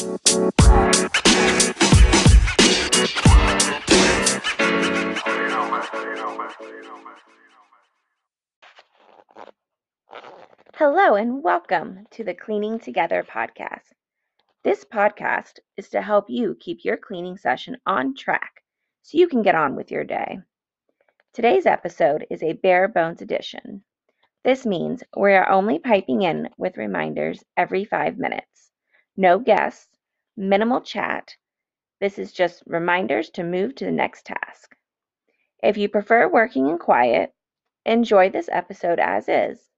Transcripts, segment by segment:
Hello, and welcome to the Cleaning Together podcast. This podcast is to help you keep your cleaning session on track so you can get on with your day. Today's episode is a bare bones edition. This means we are only piping in with reminders every five minutes. No guests, minimal chat. This is just reminders to move to the next task. If you prefer working in quiet, enjoy this episode as is.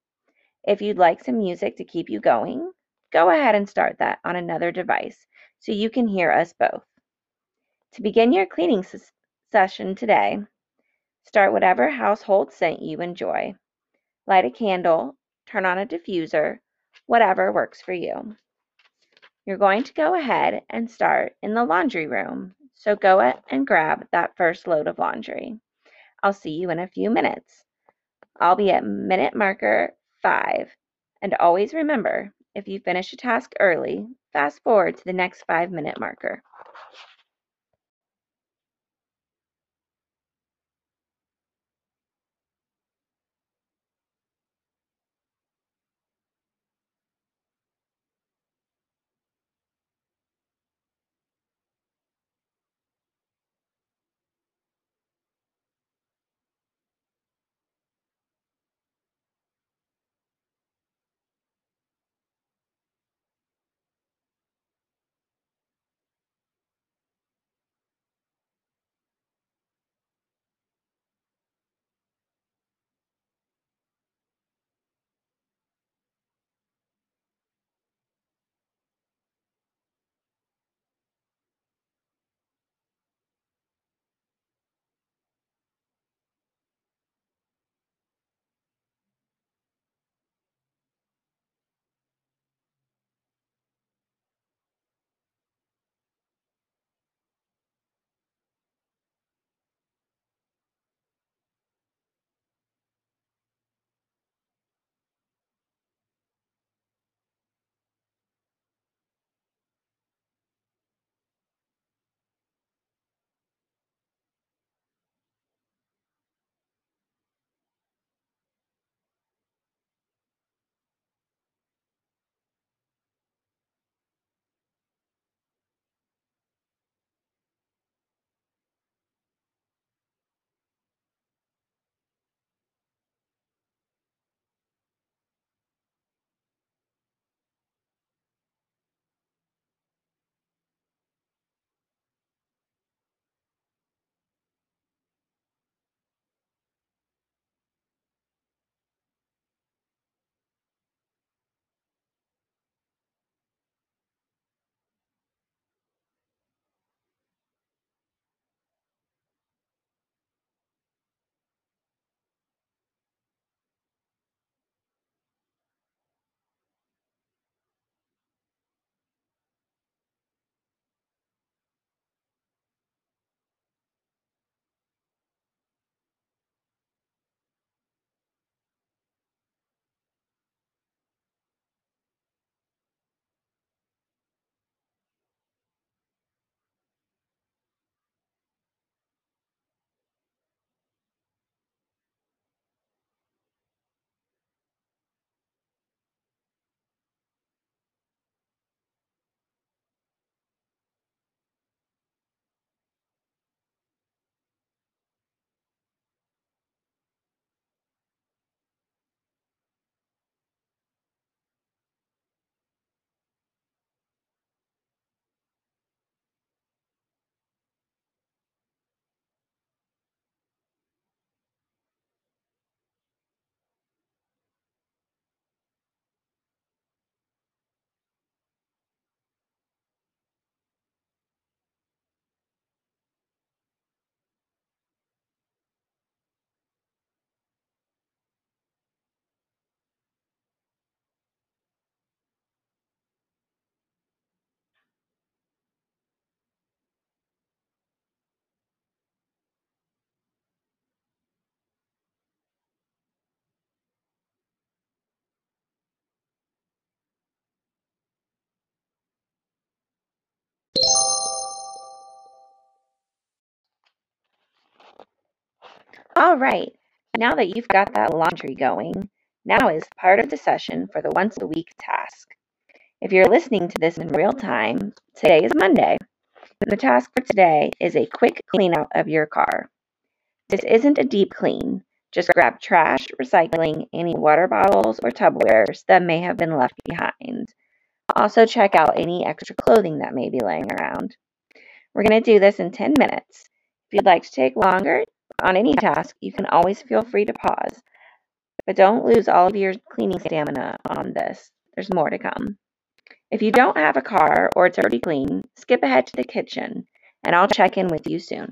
If you'd like some music to keep you going, go ahead and start that on another device so you can hear us both. To begin your cleaning session today, start whatever household scent you enjoy. Light a candle, turn on a diffuser, whatever works for you. You're going to go ahead and start in the laundry room, so go and grab that first load of laundry. I'll see you in a few minutes. I'll be at minute marker five. And always remember, if you finish a task early, fast forward to the next five minute marker. All right, now that you've got that laundry going, now is part of the session for the once a week task. If you're listening to this in real time, today is Monday. The task for today is a quick clean out of your car. This isn't a deep clean. Just grab trash, recycling, any water bottles or Tupperwares that may have been left behind. Also, check out any extra clothing that may be laying around. We're going to do this in 10 minutes. If you'd like to take longer on any task, you can always feel free to pause. But don't lose all of your cleaning stamina on this. There's more to come. If you don't have a car or it's already clean, skip ahead to the kitchen and I'll check in with you soon.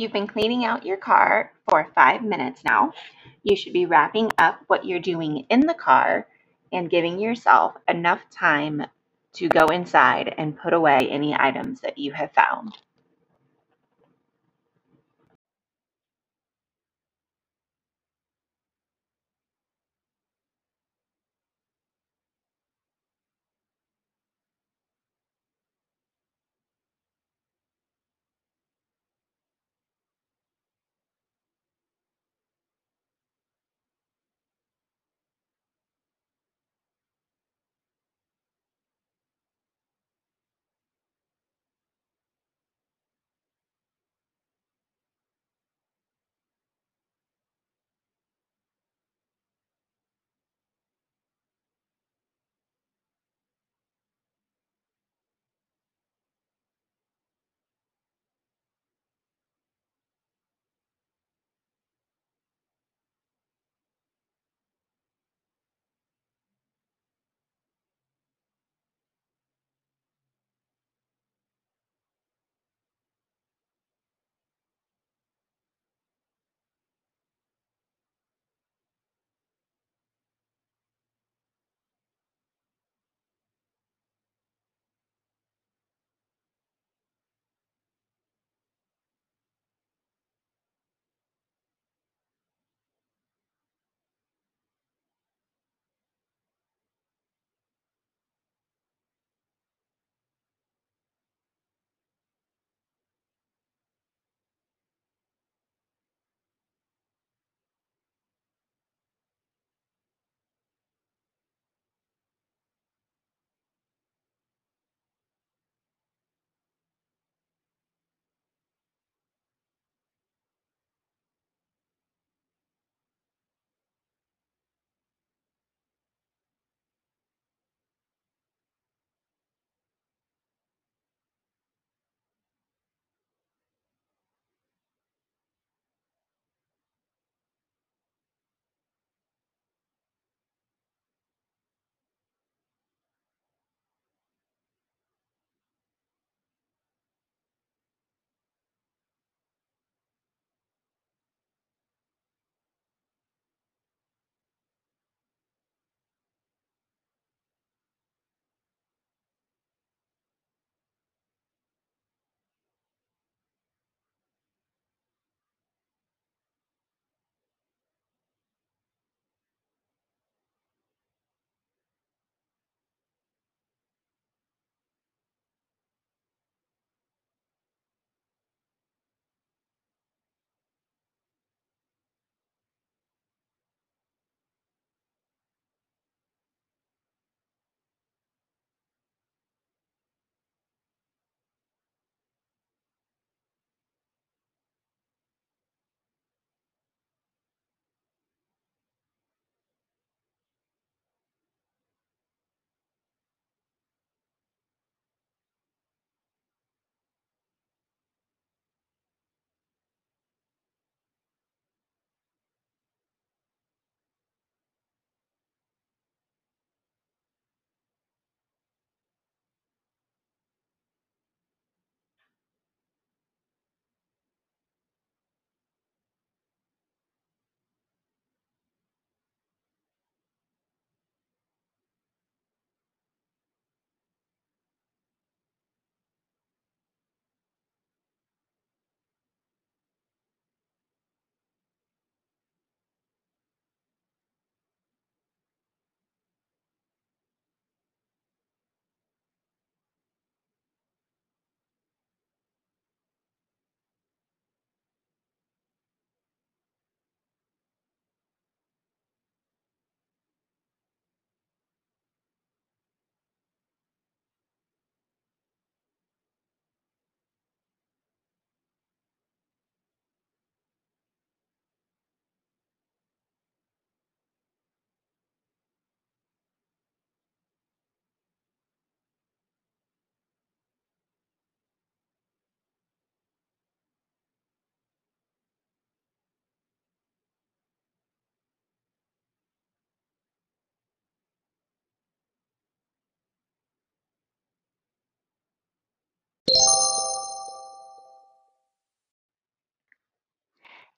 You've been cleaning out your car for five minutes now. You should be wrapping up what you're doing in the car and giving yourself enough time to go inside and put away any items that you have found.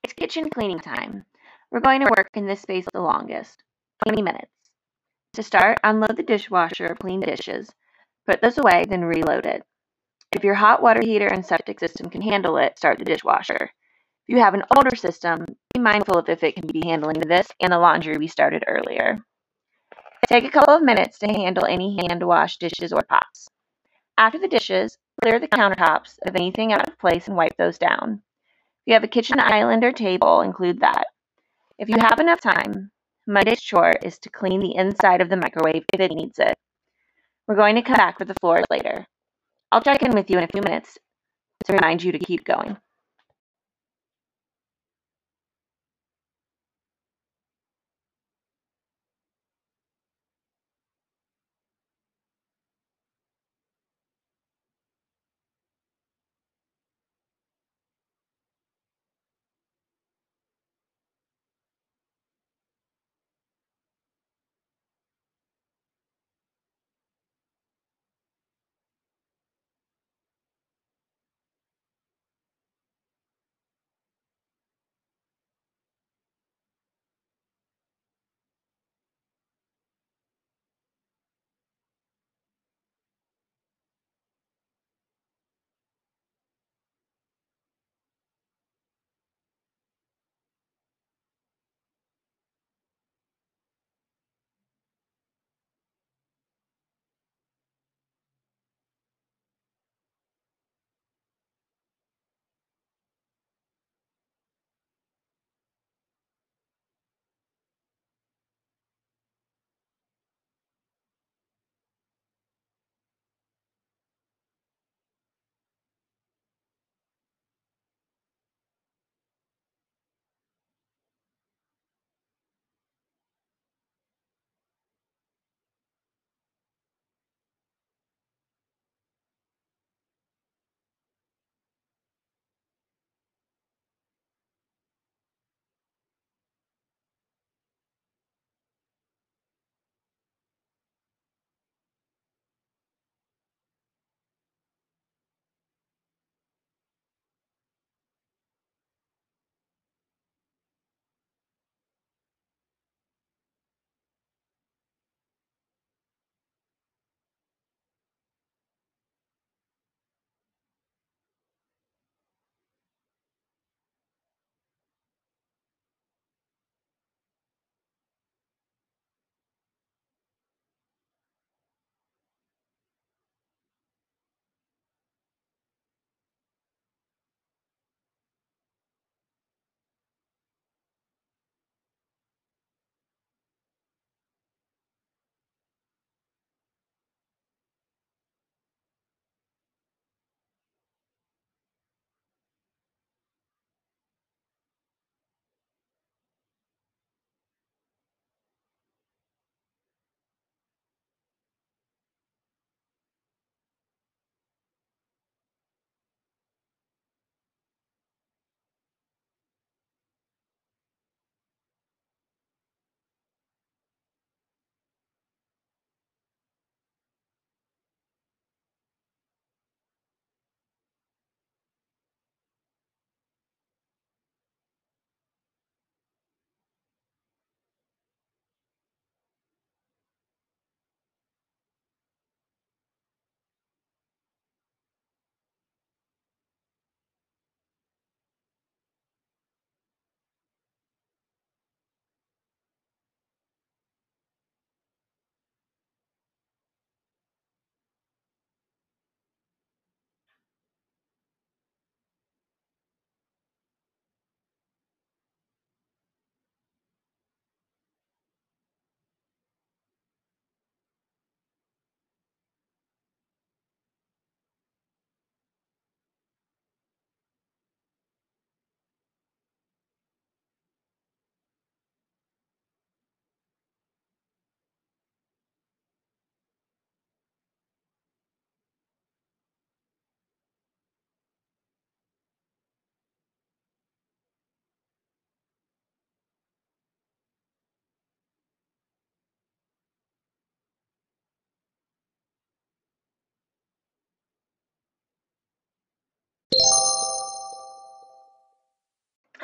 It's kitchen cleaning time. We're going to work in this space the longest, 20 minutes. To start, unload the dishwasher clean the dishes, put those away, then reload it. If your hot water heater and septic system can handle it, start the dishwasher. If you have an older system, be mindful of if it can be handling this and the laundry we started earlier. Take a couple of minutes to handle any hand wash dishes or pots. After the dishes, clear the countertops of anything out of place and wipe those down. If you have a kitchen island or table, include that. If you have enough time, Monday's chore is to clean the inside of the microwave if it needs it. We're going to come back for the floor later. I'll check in with you in a few minutes to remind you to keep going.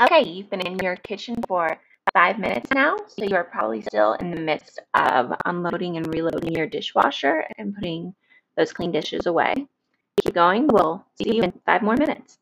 Okay, you've been in your kitchen for five minutes now, so you're probably still in the midst of unloading and reloading your dishwasher and putting those clean dishes away. Keep going. We'll see you in five more minutes.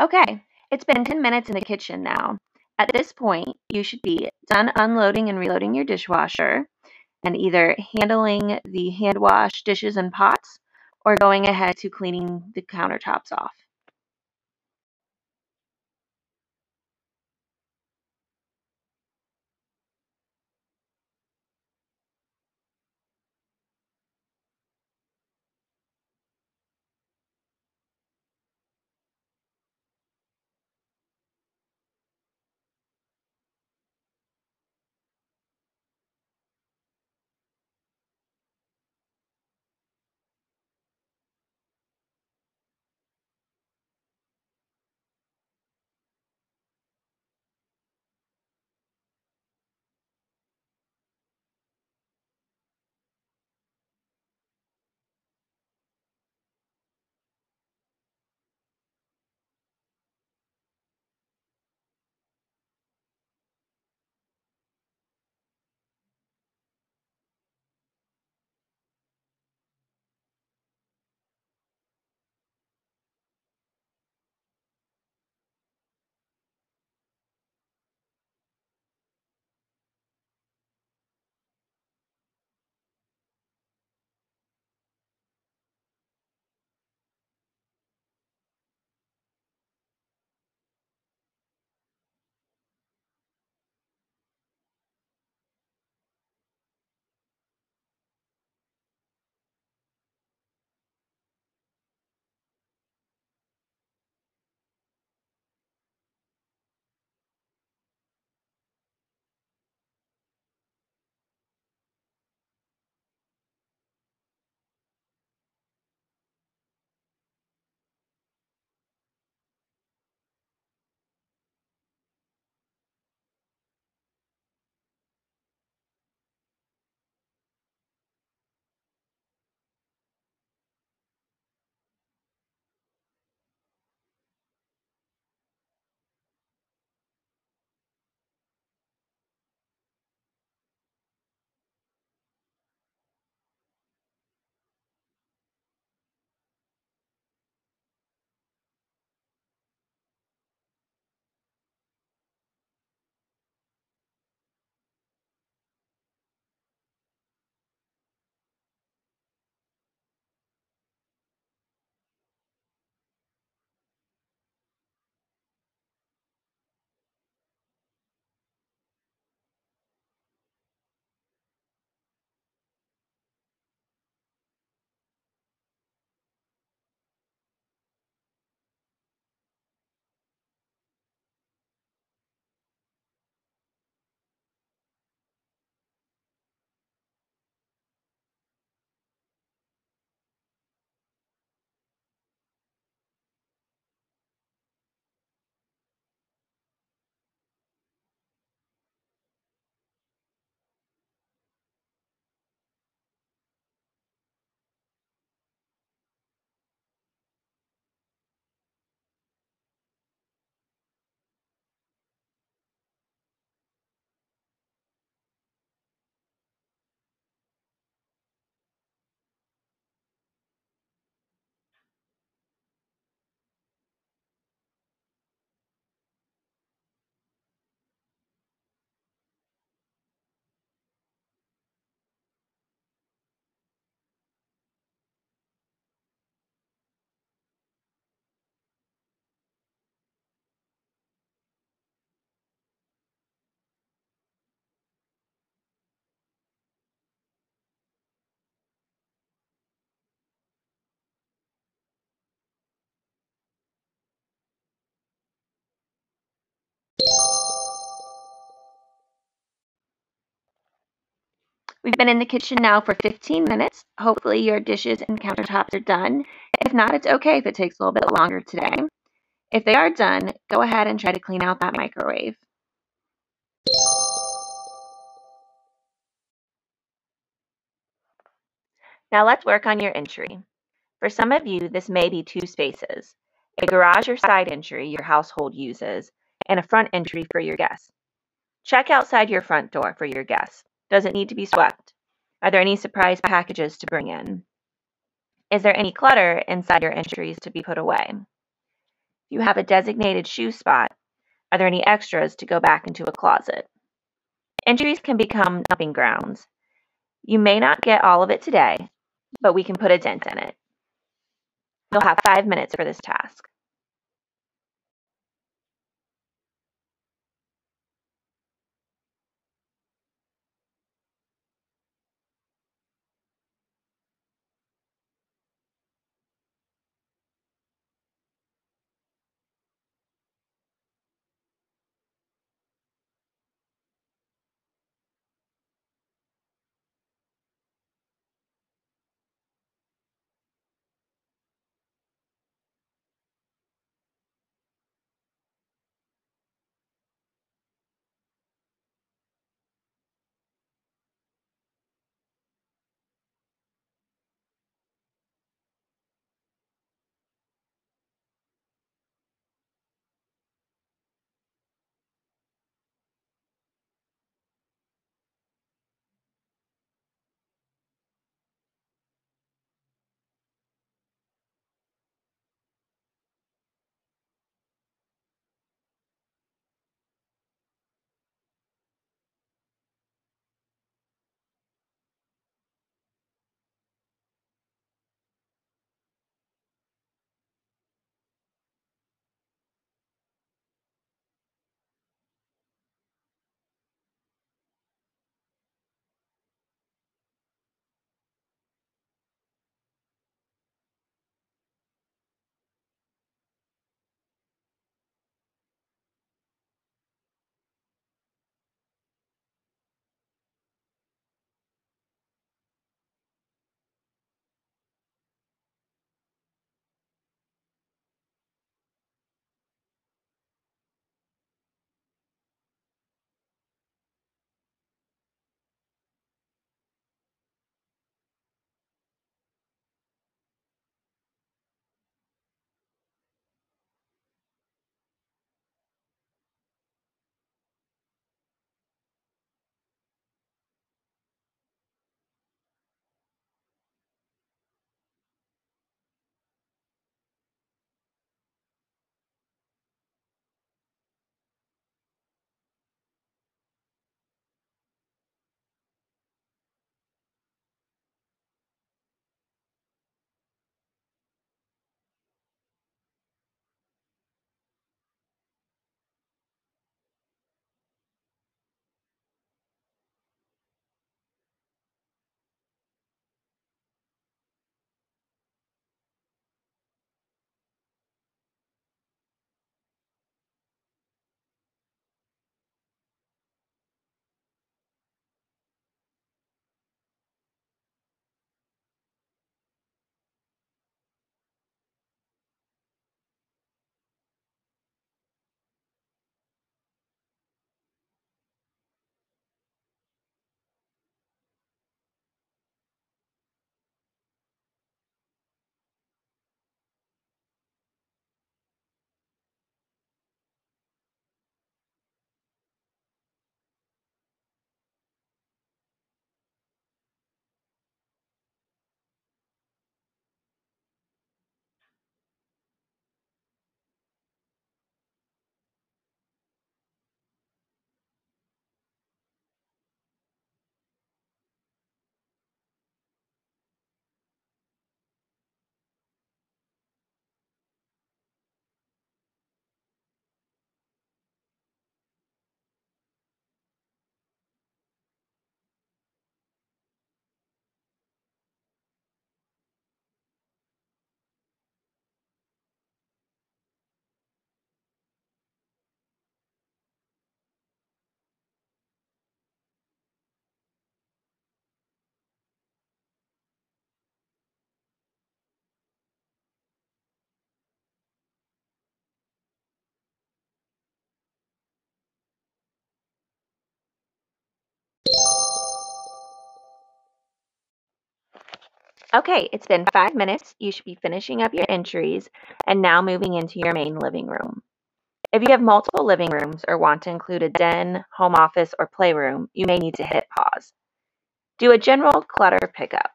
Okay, it's been 10 minutes in the kitchen now. At this point, you should be done unloading and reloading your dishwasher and either handling the hand wash dishes and pots or going ahead to cleaning the countertops off. We've been in the kitchen now for 15 minutes. Hopefully your dishes and countertops are done. If not, it's okay if it takes a little bit longer today. If they are done, go ahead and try to clean out that microwave. Now let's work on your entry. For some of you, this may be two spaces, a garage or side entry your household uses, and a front entry for your guests. Check outside your front door for your guests. Does it need to be swept? Are there any surprise packages to bring in? Is there any clutter inside your entries to be put away? If you have a designated shoe spot, are there any extras to go back into a closet? Entries can become dumping grounds. You may not get all of it today, but we can put a dent in it. You'll have five minutes for this task. Okay, it's been five minutes. You should be finishing up your entries and now moving into your main living room. If you have multiple living rooms or want to include a den, home office, or playroom, you may need to hit pause. Do a general clutter pickup.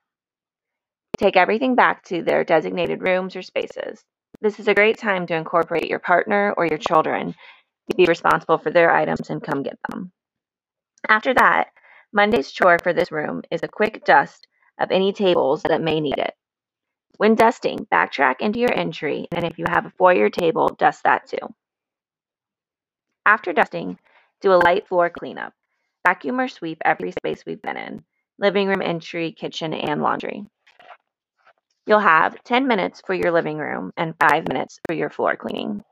Take everything back to their designated rooms or spaces. This is a great time to incorporate your partner or your children to be responsible for their items and come get them. After that, Monday's chore for this room is a quick dust of any tables that may need it. When dusting, backtrack into your entry, and if you have a foyer table, dust that too. After dusting, do a light floor cleanup. Vacuum or sweep every space we've been in living room, entry, kitchen, and laundry. You'll have 10 minutes for your living room and 5 minutes for your floor cleaning.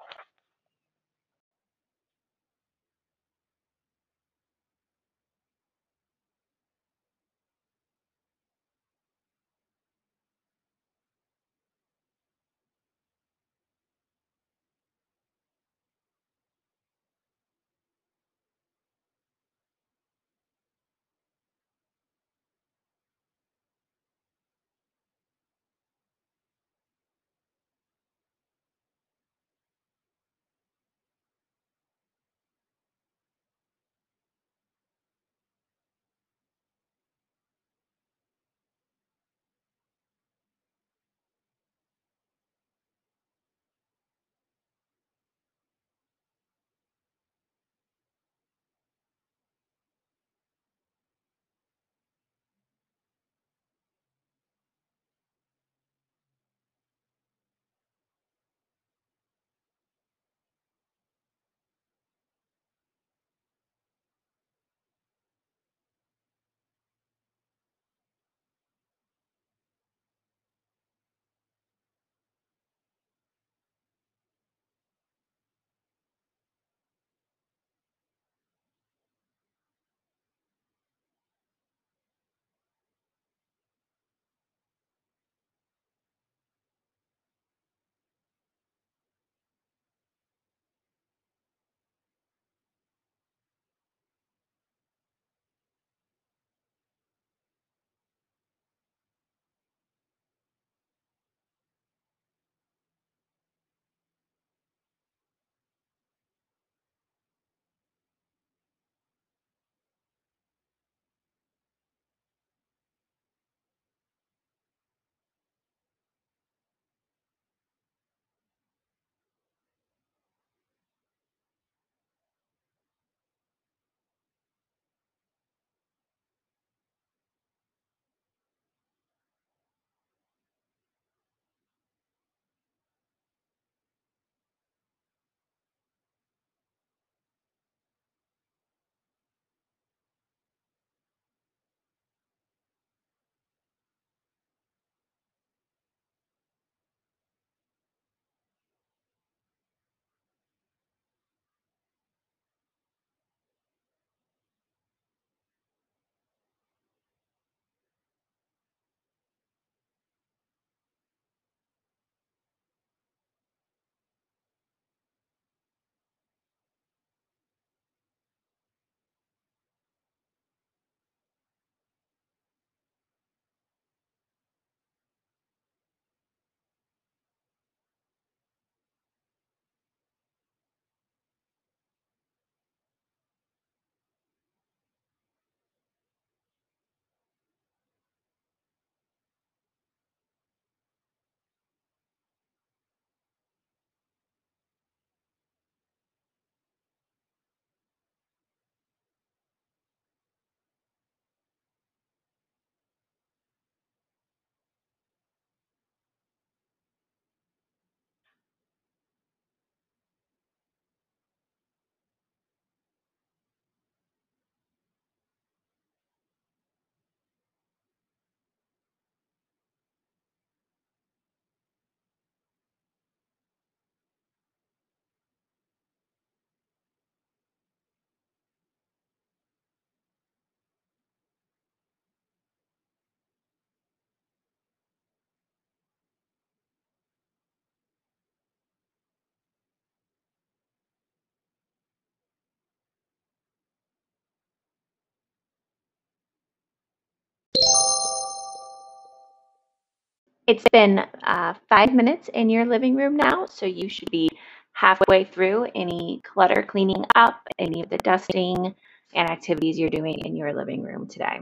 It's been uh, five minutes in your living room now, so you should be halfway through any clutter cleaning up, any of the dusting and activities you're doing in your living room today.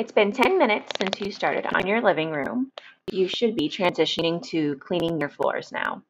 It's been 10 minutes since you started on your living room. You should be transitioning to cleaning your floors now.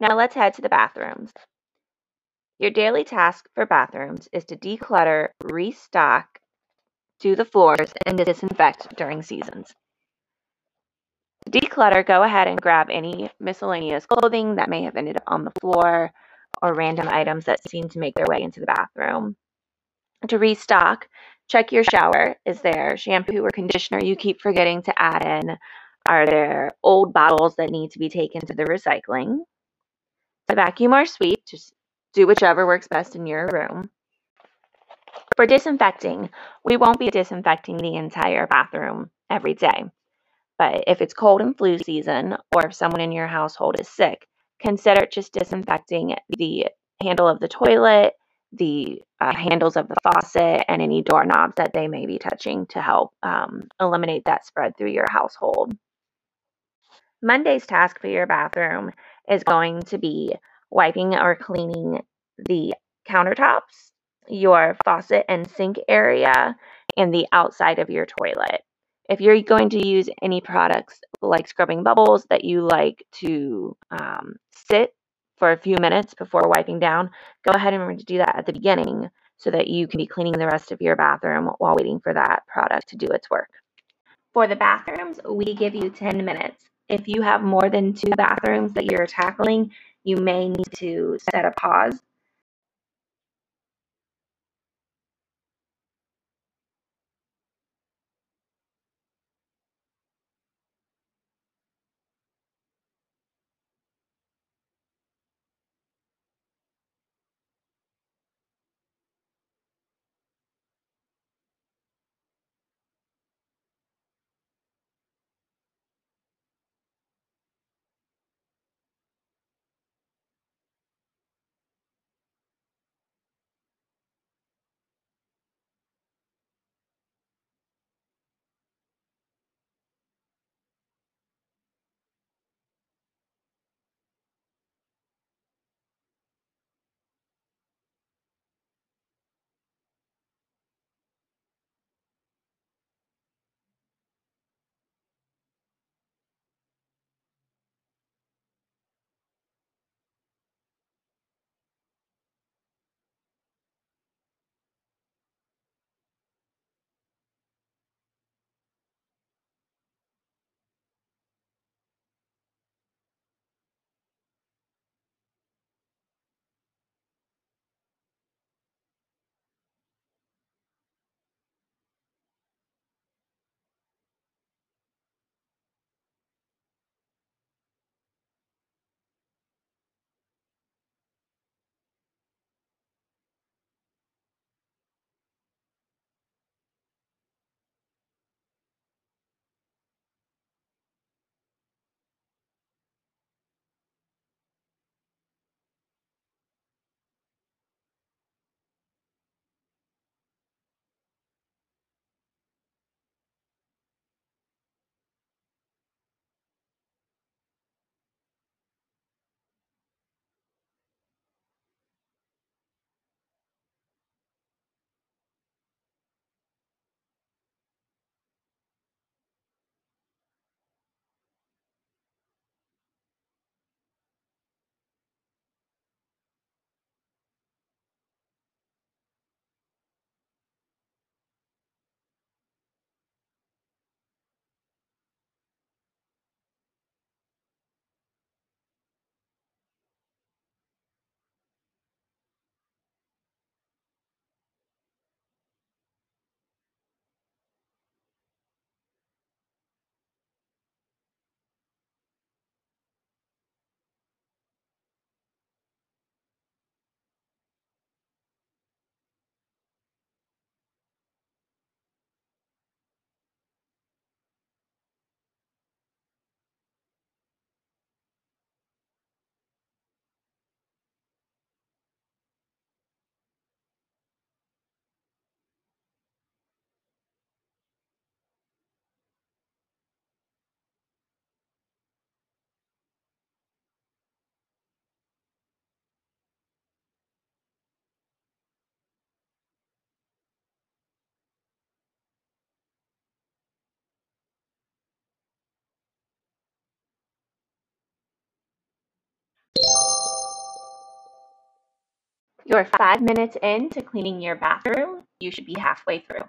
Now let's head to the bathrooms. Your daily task for bathrooms is to declutter, restock, do the floors, and disinfect during seasons. To declutter, go ahead and grab any miscellaneous clothing that may have ended up on the floor or random items that seem to make their way into the bathroom. To restock, check your shower. Is there shampoo or conditioner you keep forgetting to add in? Are there old bottles that need to be taken to the recycling? To vacuum or sweep, just do whichever works best in your room. For disinfecting, we won't be disinfecting the entire bathroom every day. But if it's cold and flu season, or if someone in your household is sick, consider just disinfecting the handle of the toilet, the uh, handles of the faucet, and any doorknobs that they may be touching to help um, eliminate that spread through your household. Monday's task for your bathroom is going to be wiping or cleaning the countertops, your faucet and sink area, and the outside of your toilet. If you're going to use any products like scrubbing bubbles that you like to um, sit for a few minutes before wiping down, go ahead and remember to do that at the beginning so that you can be cleaning the rest of your bathroom while waiting for that product to do its work. For the bathrooms, we give you 10 minutes. If you have more than two bathrooms that you're tackling, you may need to set a pause You're five minutes into cleaning your bathroom. You should be halfway through.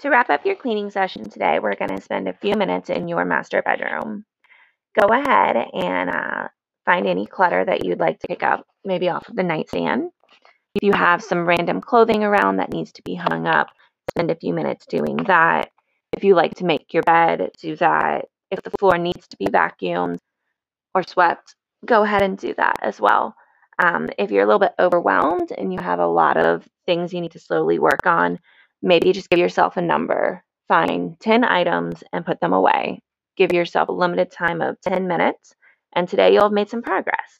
To wrap up your cleaning session today, we're going to spend a few minutes in your master bedroom. go ahead and uh, find any clutter that you'd like to pick up, maybe off of the nightstand. If you have some random clothing around that needs to be hung up, spend a few minutes doing that. If you like to make your bed, do that. If the floor needs to be vacuumed or swept, go ahead and do that as well. Um, if you're a little bit overwhelmed and you have a lot of things you need to slowly work on, maybe just give yourself a number. Find 10 items and put them away. Give yourself a limited time of 10 minutes, and today you'll have made some progress.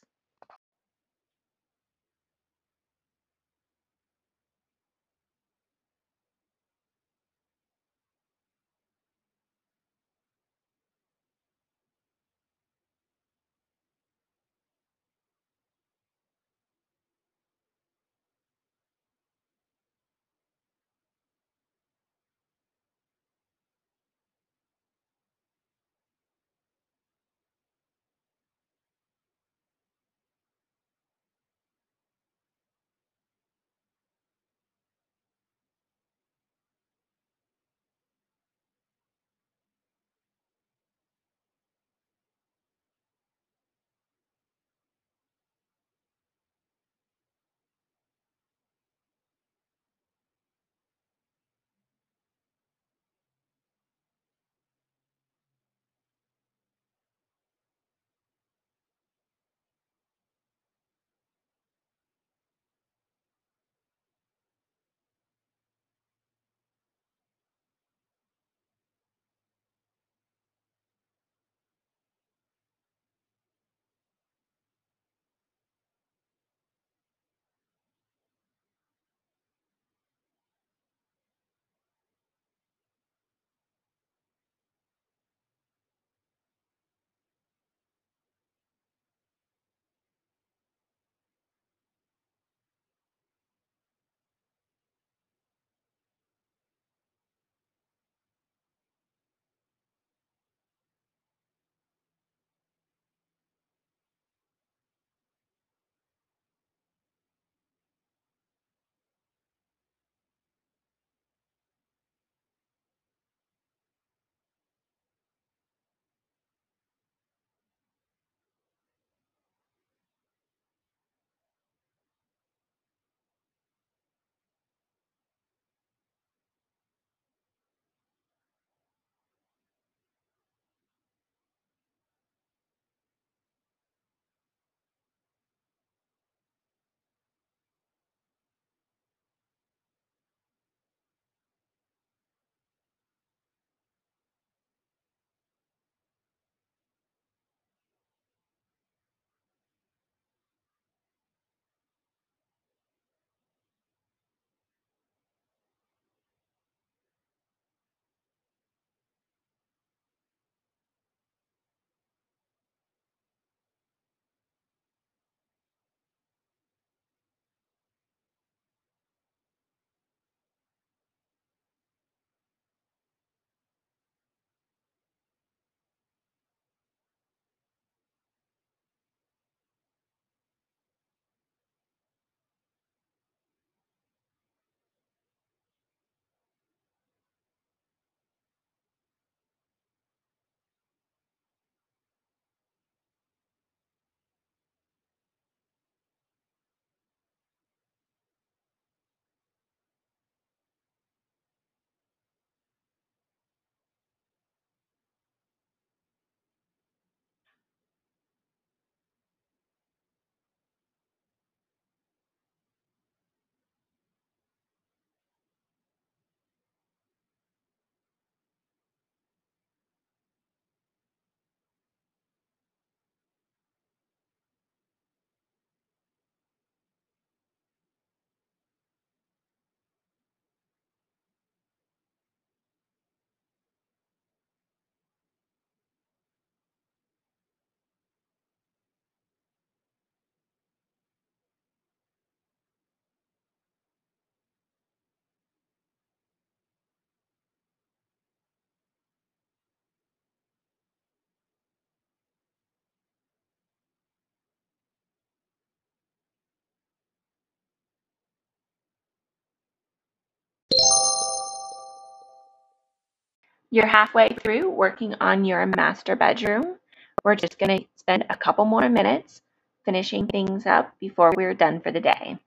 You're halfway through working on your master bedroom. We're just going to spend a couple more minutes finishing things up before we're done for the day.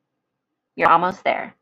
You're almost there.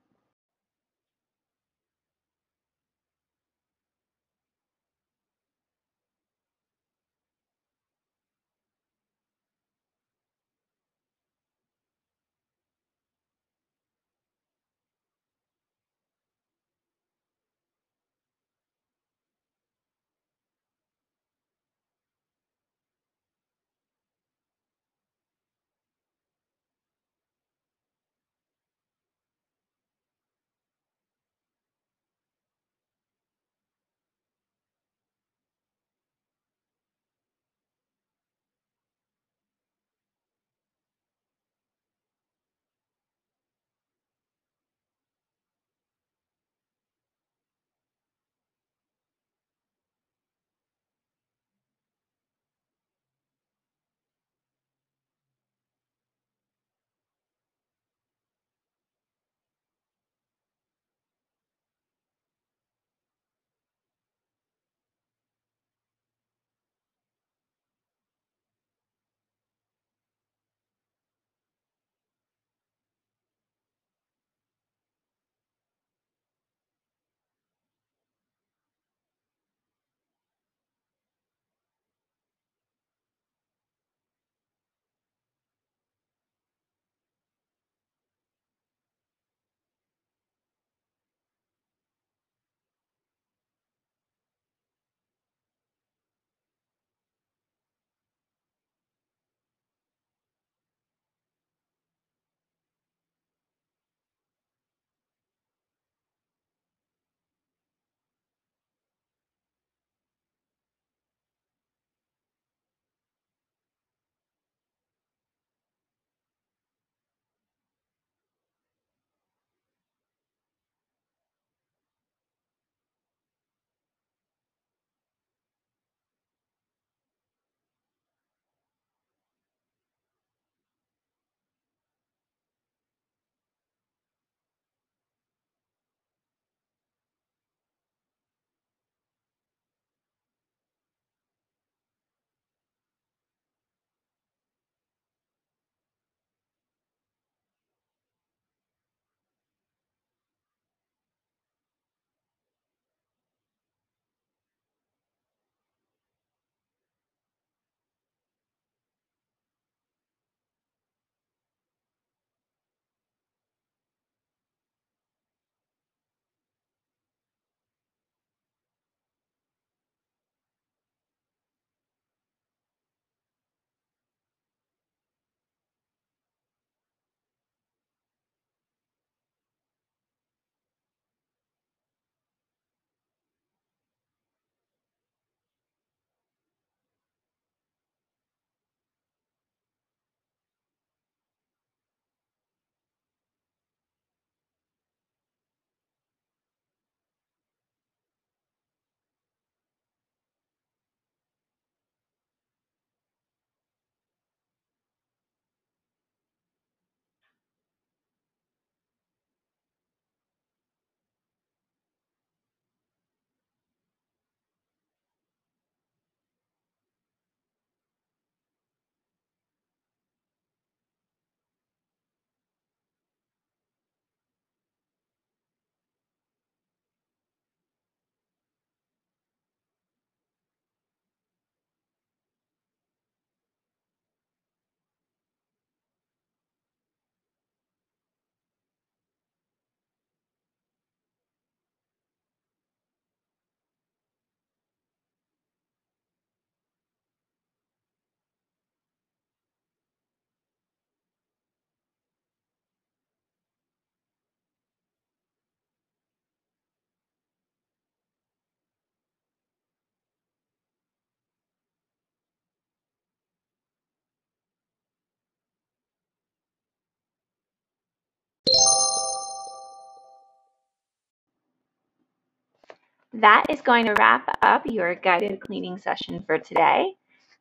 That is going to wrap up your guided cleaning session for today.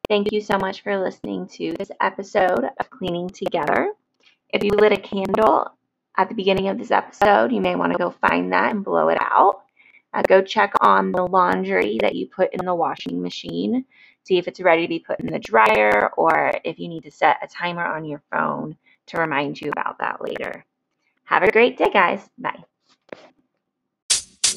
Thank you so much for listening to this episode of Cleaning Together. If you lit a candle at the beginning of this episode, you may want to go find that and blow it out. Uh, go check on the laundry that you put in the washing machine see if it's ready to be put in the dryer or if you need to set a timer on your phone to remind you about that later. Have a great day, guys. Bye.